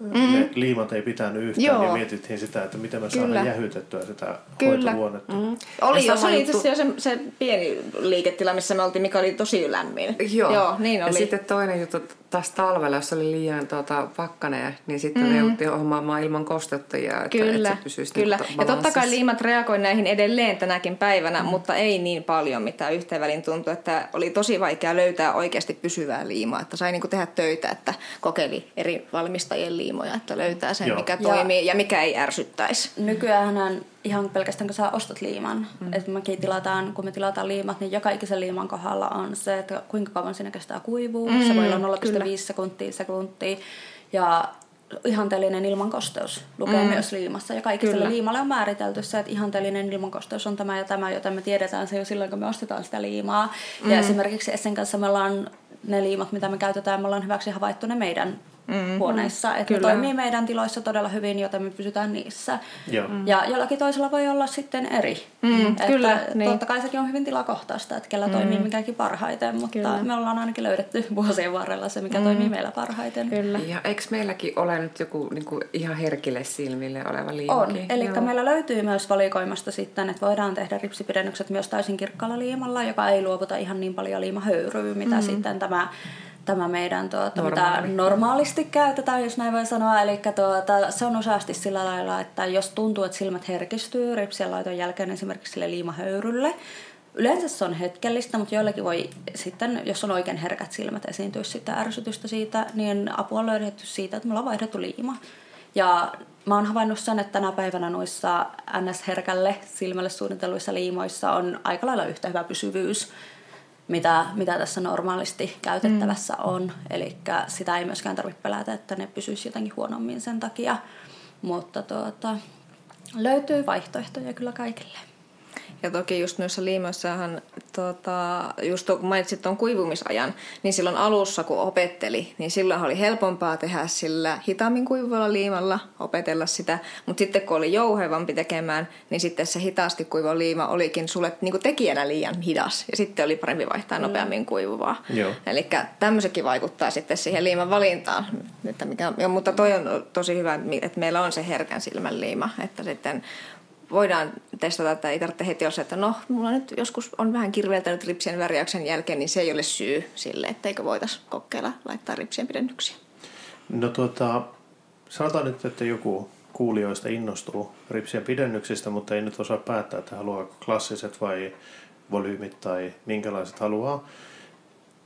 mm. ne liimat ei pitänyt yhtään Joo. ja mietittiin sitä, että miten me Kyllä. saadaan jähytettyä sitä Kyllä. hoitohuonetta. Mm. Oli, Ja jo, se oli itse asiassa se, se pieni liiketila, missä me oltiin, mikä oli tosi lämmin. Joo. Joo niin Ja oli. sitten toinen juttu taas talvella, jos oli liian tuota, pakkanen, niin sitten mm. ne joutti hommaamaan ilman kosteuttajia, että, Kyllä, että se pysyisi kyllä. Niin ja totta kai liimat reagoi näihin edelleen tänäkin päivänä, mm. mutta ei niin paljon, mitä yhteen väliin tuntui, että oli tosi vaikea löytää oikeasti pysyvää liimaa, että sai niinku tehdä töitä, että kokeili eri valmistajien liimoja, että löytää sen, Joo. mikä Ja- toimii ja mikä ei ärsyttäisi. Nykyään ihan pelkästään kun sä ostat liiman, mm. että mekin tilataan, kun me tilataan liimat, niin joka ikisen liiman kohdalla on se, että kuinka kauan siinä kestää kuivuu. Mm, se voi olla 0,5 kyllä. sekuntia, sekuntia. Ja ihanteellinen ilmankosteus lukee mm. myös liimassa. Ja kaikille Kyllä. liimalle on määritelty se, että ihanteellinen ilmankosteus on tämä ja tämä, joten me tiedetään se jo silloin, kun me ostetaan sitä liimaa. Mm. Ja esimerkiksi Essen kanssa me ollaan ne liimat, mitä me käytetään, me ollaan hyväksi havaittu ne meidän mm. huoneissa. Että ne Kyllä. toimii meidän tiloissa todella hyvin, joten me pysytään niissä. Joo. Mm. Ja jollakin toisella voi olla sitten eri. Mm, että kyllä, niin. Totta kai sekin on hyvin tilakohtaista, että kellä mm. toimii mikäkin parhaiten, mutta Kyllä. me ollaan ainakin löydetty vuosien varrella se, mikä mm. toimii meillä parhaiten. Kyllä. Ja eikö meilläkin ole nyt joku niin kuin ihan herkille silmille oleva On. liimakin? Eli Joo. meillä löytyy myös valikoimasta sitten, että voidaan tehdä ripsipidennykset myös täysin kirkkaalla liimalla, joka ei luovuta ihan niin paljon liimahöyryä, mitä mm. sitten tämä tämä meidän, tuota, mitä Normaali. normaalisti käytetään, jos näin voi sanoa. Eli tuota, se on useasti sillä lailla, että jos tuntuu, että silmät herkistyy ripsien laiton jälkeen esimerkiksi sille liimahöyrylle, Yleensä se on hetkellistä, mutta joillakin voi sitten, jos on oikein herkät silmät, esiintyä sitä ärsytystä siitä, niin apua on löydetty siitä, että me ollaan vaihdettu liima. Ja mä oon havainnut sen, että tänä päivänä noissa NS-herkälle silmälle suunnitelluissa liimoissa on aika lailla yhtä hyvä pysyvyys, mitä, mitä tässä normaalisti käytettävässä mm. on. Eli sitä ei myöskään tarvitse pelätä, että ne pysyisi jotenkin huonommin sen takia. Mutta tuota, löytyy vaihtoehtoja kyllä kaikille. Ja toki just noissa liimoissahan, tota, just kun mainitsit tuon kuivumisajan, niin silloin alussa kun opetteli, niin silloin oli helpompaa tehdä sillä hitaammin kuivuvalla liimalla, opetella sitä. Mutta sitten kun oli jouhevampi tekemään, niin sitten se hitaasti kuivuva liima olikin sulle niin kuin tekijänä liian hidas. Ja sitten oli parempi vaihtaa mm. nopeammin kuivuvaa. Eli tämmöisetkin vaikuttaa sitten siihen liiman valintaan. Että mikä, mutta toi on tosi hyvä, että meillä on se herkän silmän liima, että sitten voidaan testata, että ei tarvitse heti olla että no, mulla nyt joskus on vähän kirveltänyt ripsien värjäyksen jälkeen, niin se ei ole syy sille, etteikö voitaisiin kokeilla laittaa ripsien pidennyksiä. No tuota, sanotaan nyt, että joku kuulijoista innostuu ripsien pidennyksistä, mutta ei nyt osaa päättää, että haluaako klassiset vai volyymit tai minkälaiset haluaa.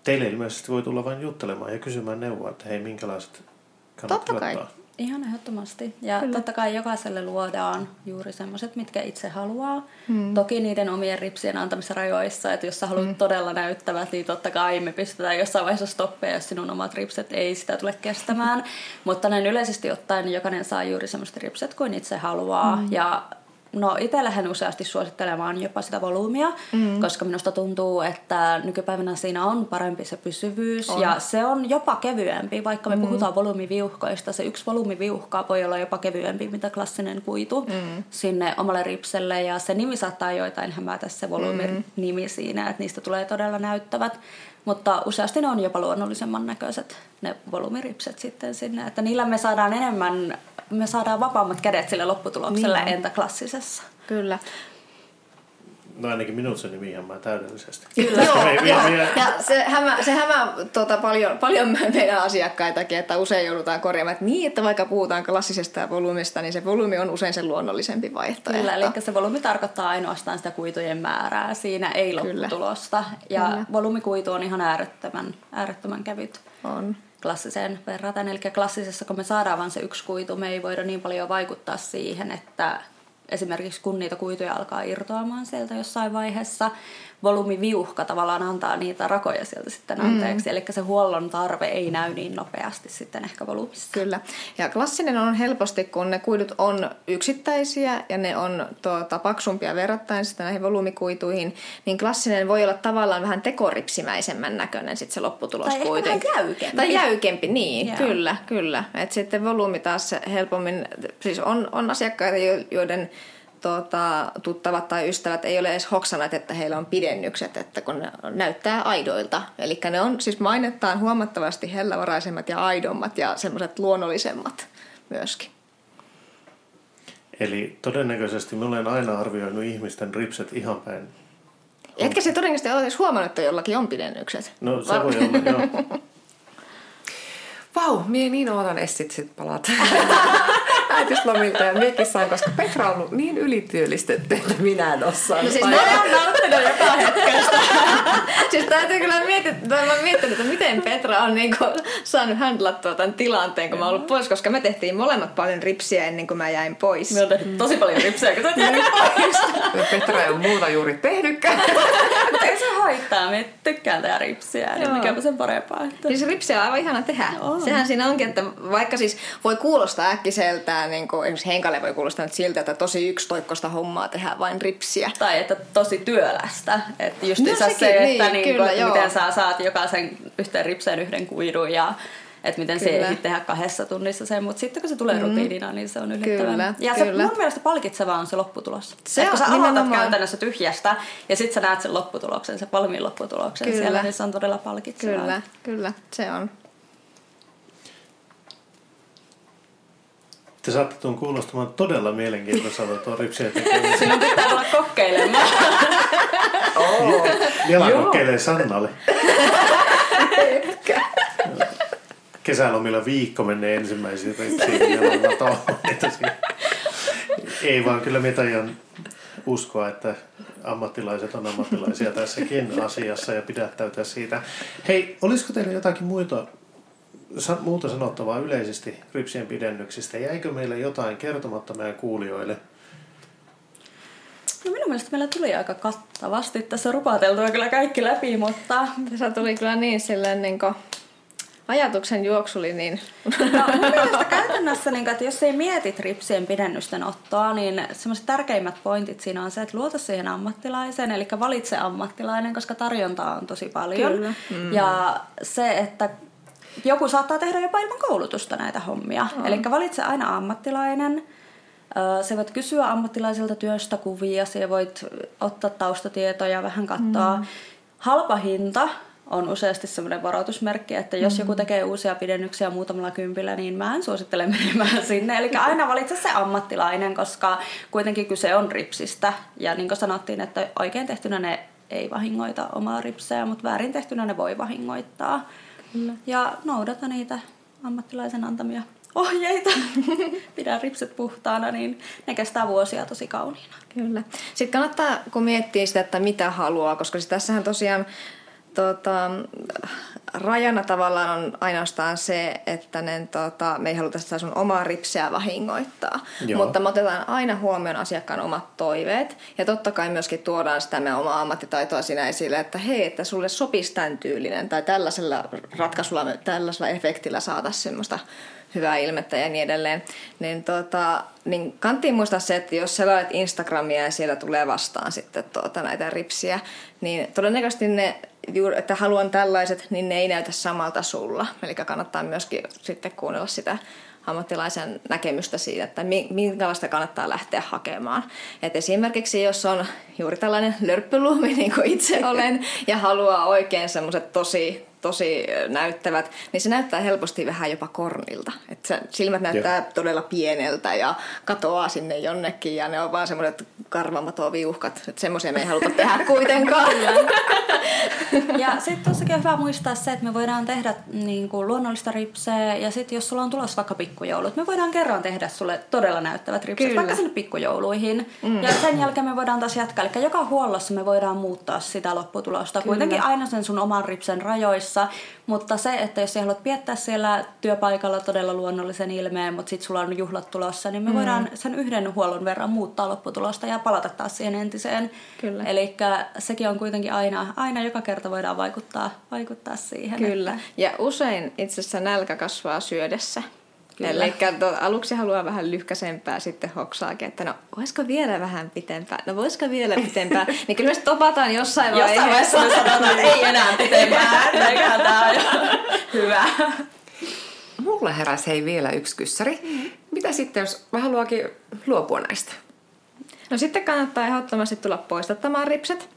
Teille ilmeisesti voi tulla vain juttelemaan ja kysymään neuvoa, että hei, minkälaiset kannattaa Totta kai. ottaa. Ihan ehdottomasti. Ja Kyllä. totta kai jokaiselle luodaan juuri semmoiset, mitkä itse haluaa. Hmm. Toki niiden omien ripsien antamissa rajoissa, että jos sä haluat hmm. todella näyttävät, niin totta kai me pistetään jossain vaiheessa stoppeja, jos sinun omat ripset ei sitä tule kestämään. Mutta näin yleisesti ottaen jokainen saa juuri semmoiset ripset kuin itse haluaa. Hmm. Ja No itse lähden useasti suosittelemaan jopa sitä volyymia, mm. koska minusta tuntuu, että nykypäivänä siinä on parempi se pysyvyys on. ja se on jopa kevyempi, vaikka me mm. puhutaan volyymiviuhkoista. Se yksi volyymiviuhka voi olla jopa kevyempi, mitä klassinen kuitu mm. sinne omalle ripselle ja se nimi saattaa joitain hämätä se volyymin mm. nimi siinä, että niistä tulee todella näyttävät. Mutta useasti ne on jopa luonnollisemman näköiset, ne volyymiripset sitten sinne. Että niillä me saadaan enemmän me saadaan vapaammat kädet sille lopputulokselle niin. entä klassisessa. Kyllä. No ainakin minut se nimi ihan täydellisesti. Kyllä, joo, me, joo. Me, ja se hämää, se hämää tuota, paljon, paljon meidän asiakkaitakin, että usein joudutaan korjaamaan, että niin, että vaikka puhutaan klassisesta ja volyymista, niin se volyymi on usein se luonnollisempi vaihtoehto. Kyllä, eli se volyymi tarkoittaa ainoastaan sitä kuitujen määrää, siinä ei lopputulosta. Ja Kyllä. volyymikuitu on ihan äärettömän, äärettömän kevyt. On klassiseen verraten. Eli klassisessa, kun me saadaan vain se yksi kuitu, me ei voida niin paljon vaikuttaa siihen, että esimerkiksi kun niitä kuituja alkaa irtoamaan sieltä jossain vaiheessa, volyymiviuhka tavallaan antaa niitä rakoja sieltä sitten anteeksi. Mm. Eli se huollon tarve ei näy niin nopeasti sitten ehkä volyymissa. Kyllä. Ja klassinen on helposti, kun ne kuidut on yksittäisiä ja ne on tuota, paksumpia verrattain sitten näihin volyymikuituihin, niin klassinen voi olla tavallaan vähän tekoripsimäisemmän näköinen sitten se lopputulos tai kuitenkin. Tai jäykempi. Tai jäykempi, niin. Joo. Kyllä, kyllä. Et sitten volyymi taas helpommin, siis on, on asiakkaita, joiden tota, tuttavat tai ystävät ei ole edes hoksanat, että heillä on pidennykset, että kun ne näyttää aidoilta. Eli ne on siis mainettaan huomattavasti hellävaraisemmat ja aidommat ja semmoiset luonnollisemmat myöskin. Eli todennäköisesti mä olen aina arvioinut ihmisten ripset ihan päin. Etkä se todennäköisesti ole edes huomannut, että jollakin on pidennykset. No se voi olla, joo. Vau, mie niin ootan Essit sit palata äitiyslomilta ja miekin sain, koska Petra on ollut niin ylityöllistetty, että minä en osaa. No siis mä oon nauttinut joka hetkestä. siis täytyy kyllä miettiä, mä miettinyt, että miten Petra on niinku saanut handlattua tämän tilanteen, kun mä oon ollut pois, koska me tehtiin molemmat paljon ripsiä ennen kuin mä jäin pois. Me on tehty tosi paljon ripsiä, kun sä jäin pois. Petra ei ole muuta juuri tehnytkään. Ei se haittaa, me tykkään tehdä ripsiä, niin mikäpä sen parempaa. Että... Siis ripsiä on aivan ihana tehdä. On. Sehän siinä onkin, että vaikka siis voi kuulostaa äkkiseltään, niin kuin, esimerkiksi Henkalle voi kuulostaa nyt siltä, että tosi yksitoikkoista hommaa tehdään vain ripsiä. Tai että tosi työlästä. Että just no, sekin, se, että niin, niin kyllä, kuin, että miten sä saat jokaisen yhteen ripseen yhden kuidun ja että miten kyllä. se ei tehdä kahdessa tunnissa sen, mutta sitten kun se tulee mm. rutiinina, niin se on yllättävän. Kyllä, ja se kyllä. mun mielestä palkitsevaa on se lopputulos. Se on, kun sä aloitat nimenomaan. käytännössä tyhjästä ja sitten sä näet sen lopputuloksen, se valmiin lopputuloksen kyllä. siellä, niin se on todella palkitsevaa. Kyllä, kyllä, se on. Te saatte tuon kuulostamaan todella mielenkiintoiselta tuon ripsien tekemisen. Sinun pitää tulla kokeilemaan. oh. Jala kokeilee Sannalle. Kesälomilla viikko menee ensimmäisiin ripsiin ja Ei vaan kyllä me uskoa, että ammattilaiset on ammattilaisia tässäkin asiassa ja pidättäytyä siitä. Hei, olisiko teillä jotakin muita muuta sanottavaa yleisesti rypsien pidennyksistä. Jäikö meille jotain kertomatta meidän kuulijoille? No minun mielestä meillä tuli aika kattavasti. Tässä on rupateltua kyllä kaikki läpi, mutta... Tässä tuli kyllä niin silleen niin kuin ajatuksen juoksuli, niin... No, mun mielestä käytännössä, niin, että jos ei mietit ripsien pidennysten ottoa, niin semmoiset tärkeimmät pointit siinä on se, että luota siihen ammattilaisen, eli valitse ammattilainen, koska tarjontaa on tosi paljon. Kyllä. Mm. Ja se, että joku saattaa tehdä jopa ilman koulutusta näitä hommia. Mm. Eli valitse aina ammattilainen. Se voit kysyä ammattilaiselta työstä kuvia, se voit ottaa taustatietoja, vähän katsoa. Mm. Halpa hinta on useasti semmoinen varoitusmerkki, että jos mm. joku tekee uusia pidennyksiä muutamalla kympillä, niin mä en suosittele menemään sinne. Eli aina valitse se ammattilainen, koska kuitenkin kyse on ripsistä. Ja niin kuin sanottiin, että oikein tehtynä ne ei vahingoita omaa ripseä, mutta väärin tehtynä ne voi vahingoittaa. Kyllä. Ja noudata niitä ammattilaisen antamia ohjeita, pidä ripset puhtaana, niin ne kestää vuosia tosi kauniina. Kyllä. Sitten kannattaa, kun miettii sitä, että mitä haluaa, koska tässähän tosiaan tota, rajana tavallaan on ainoastaan se, että ne, tota, me ei haluta sitä sun omaa ripseä vahingoittaa. Joo. Mutta me otetaan aina huomioon asiakkaan omat toiveet. Ja totta kai myöskin tuodaan sitä meidän omaa ammattitaitoa siinä esille, että hei, että sulle sopisi tämän tyylinen tai tällaisella ratkaisulla, tällaisella efektillä saataisiin semmoista hyvää ilmettä ja niin edelleen, niin, tota, niin kanttiin muistaa se, että jos selaat Instagramia ja siellä tulee vastaan sitten tuota, näitä ripsiä, niin todennäköisesti ne, että haluan tällaiset, niin ne ei näytä samalta sulla. Eli kannattaa myöskin sitten kuunnella sitä ammattilaisen näkemystä siitä, että minkälaista kannattaa lähteä hakemaan. Et esimerkiksi jos on juuri tällainen lörppyluumi, niin kuin itse olen, ja haluaa oikein semmoiset tosi tosi näyttävät, niin se näyttää helposti vähän jopa kornilta. Että silmät näyttää Joo. todella pieneltä ja katoaa sinne jonnekin ja ne on vaan semmoiset karvamatoviuhkat. Että semmoisia me ei haluta tehdä kuitenkaan. ja sitten tuossakin on hyvä muistaa se, että me voidaan tehdä niin kuin luonnollista ripseä ja sitten jos sulla on tulossa vaikka pikkujoulut, me voidaan kerran tehdä sulle todella näyttävät ripset, Kyllä. vaikka sinne pikkujouluihin. Mm. Ja sen jälkeen me voidaan taas jatkaa. Eli joka huollossa me voidaan muuttaa sitä lopputulosta. Kyllä. Kuitenkin aina sen sun oman ripsen rajoissa kanssa. Mutta se, että jos sä haluat piettää siellä työpaikalla todella luonnollisen ilmeen, mutta sitten sulla on juhlat tulossa, niin me mm. voidaan sen yhden huollon verran muuttaa lopputulosta ja palata taas siihen entiseen. Kyllä. Eli sekin on kuitenkin aina, aina joka kerta voidaan vaikuttaa, vaikuttaa siihen. Kyllä. Että... Ja usein itse asiassa nälkä kasvaa syödessä. Eli aluksi haluaa vähän lyhkäsempää, sitten hoksaakin, että no voisiko vielä vähän pitempää, no voisiko vielä pitempää. niin kyllä me topataan jossain vaiheessa. Jossain vaiheessa me sanotaan, että ei enää pitempää, eiköhän tämä on hyvä. Mulle heräsi hei vielä yksi kyssäri. Mm-hmm. Mitä sitten, jos mä haluakin luopua näistä? No sitten kannattaa ehdottomasti tulla poistattamaan ripset.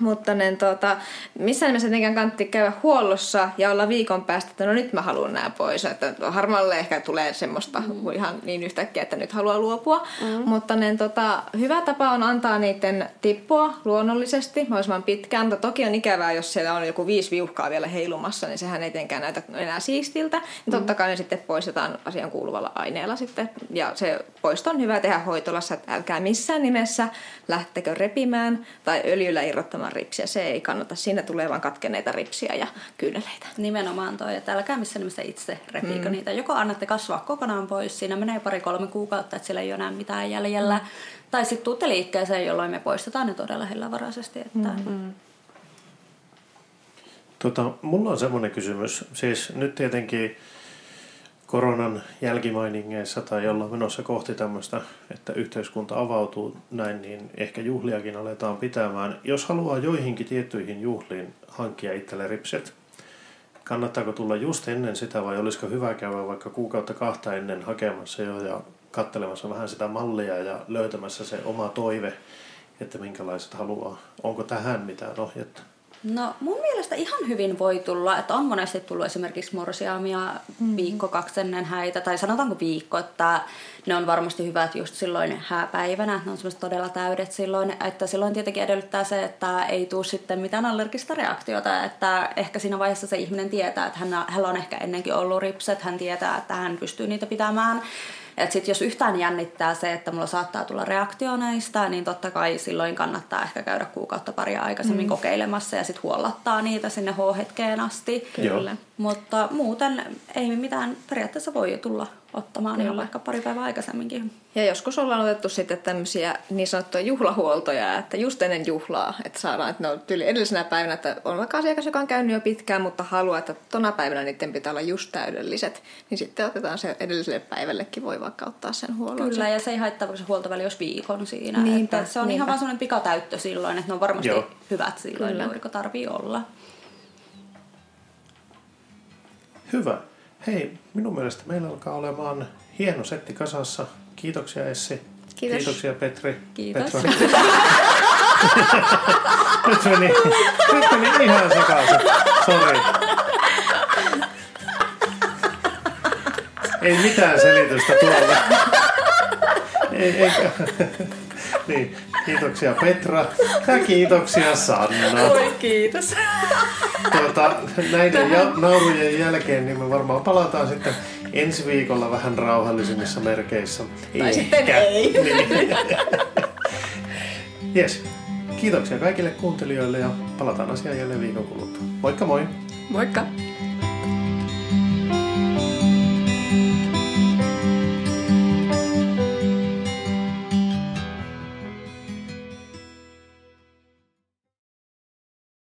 Mutta ne, tota, missään nimessä tietenkään kantti käydä huollossa ja olla viikon päästä, että no nyt mä haluan nämä pois. Että harmalle ehkä tulee semmoista mm. ihan niin yhtäkkiä, että nyt haluaa luopua. Mm. Mutta ne, tota, hyvä tapa on antaa niiden tippua luonnollisesti mahdollisimman pitkään. Mutta toki on ikävää, jos siellä on joku viisi viuhkaa vielä heilumassa, niin sehän ei tietenkään näytä enää siistiltä. Mm. Totta kai ne sitten poistetaan asian kuuluvalla aineella sitten. Ja se poisto on hyvä tehdä hoitolassa, että älkää missään nimessä lähtekö repimään tai öljyllä irrottamaan ilman ripsiä. Se ei kannata. Siinä tulee vain katkeneita ripsiä ja kyyneleitä. Nimenomaan toi, että älkää missään nimessä itse repiikö mm. niitä. Joko annatte kasvaa kokonaan pois, siinä menee pari-kolme kuukautta, että siellä ei ole enää mitään jäljellä. Mm. Tai sitten tuutte liikkeeseen, jolloin me poistetaan ne todella hellävaraisesti. Että... Mm. Tota, mulla on semmoinen kysymys. Siis nyt tietenkin koronan jälkimainingeissa tai ollaan menossa kohti tämmöistä, että yhteiskunta avautuu näin, niin ehkä juhliakin aletaan pitämään. Jos haluaa joihinkin tiettyihin juhliin hankkia itselle ripset, kannattaako tulla just ennen sitä vai olisiko hyvä käydä vaikka kuukautta kahta ennen hakemassa jo ja katselemassa vähän sitä mallia ja löytämässä se oma toive, että minkälaiset haluaa. Onko tähän mitään ohjetta? No mun mielestä ihan hyvin voi tulla, että on monesti tullut esimerkiksi morsiamia mm-hmm. viikko kaksi ennen häitä, tai sanotaanko viikko, että ne on varmasti hyvät just silloin hääpäivänä, ne on semmoiset todella täydet silloin, että silloin tietenkin edellyttää se, että ei tule sitten mitään allergista reaktiota, että ehkä siinä vaiheessa se ihminen tietää, että hän, hänellä on ehkä ennenkin ollut ripset, hän tietää, että hän pystyy niitä pitämään, et sit jos yhtään jännittää se, että mulla saattaa tulla reaktio näistä, niin totta kai silloin kannattaa ehkä käydä kuukautta paria aikaisemmin mm. kokeilemassa ja sitten huollattaa niitä sinne H-hetkeen asti. Kyllä. Mutta muuten ei mitään periaatteessa voi tulla ottamaan ihan vaikka pari päivää aikaisemminkin. Ja joskus ollaan otettu sitten tämmöisiä niin sanottuja juhlahuoltoja, että just ennen juhlaa, että saadaan, että ne on tyyli edellisenä päivänä, että on vaikka asiakas, joka on käynyt jo pitkään, mutta haluaa, että tona päivänä niiden pitää olla just täydelliset, niin sitten otetaan se edelliselle päivällekin, voi vaikka ottaa sen huollon. Kyllä, ja se ei haittaa, kun se huoltoväli olisi viikon siinä. Niinpä, että se on niinpä. ihan vaan sellainen pikatäyttö silloin, että ne on varmasti Joo. hyvät silloin, Kyllä. juuri kun tarvii olla. Hyvä. Hei, minun mielestä meillä alkaa olemaan hieno setti kasassa. Kiitoksia Essi. Kiitos. Kiitoksia Petri. Kiitos. Petra. nyt, meni, nyt meni ihan sekaisin. Sori. Ei mitään selitystä tuolla. Ei, eikä. Niin, kiitoksia Petra ja kiitoksia Sanna. Oi, kiitos. Tuota, näiden ja, naurujen jälkeen niin me varmaan palataan sitten ensi viikolla vähän rauhallisemmissa merkeissä. Tai sitten ei. Niin. Yes. Kiitoksia kaikille kuuntelijoille ja palataan asiaan jälleen viikon kuluttua. Moikka moi! Moikka.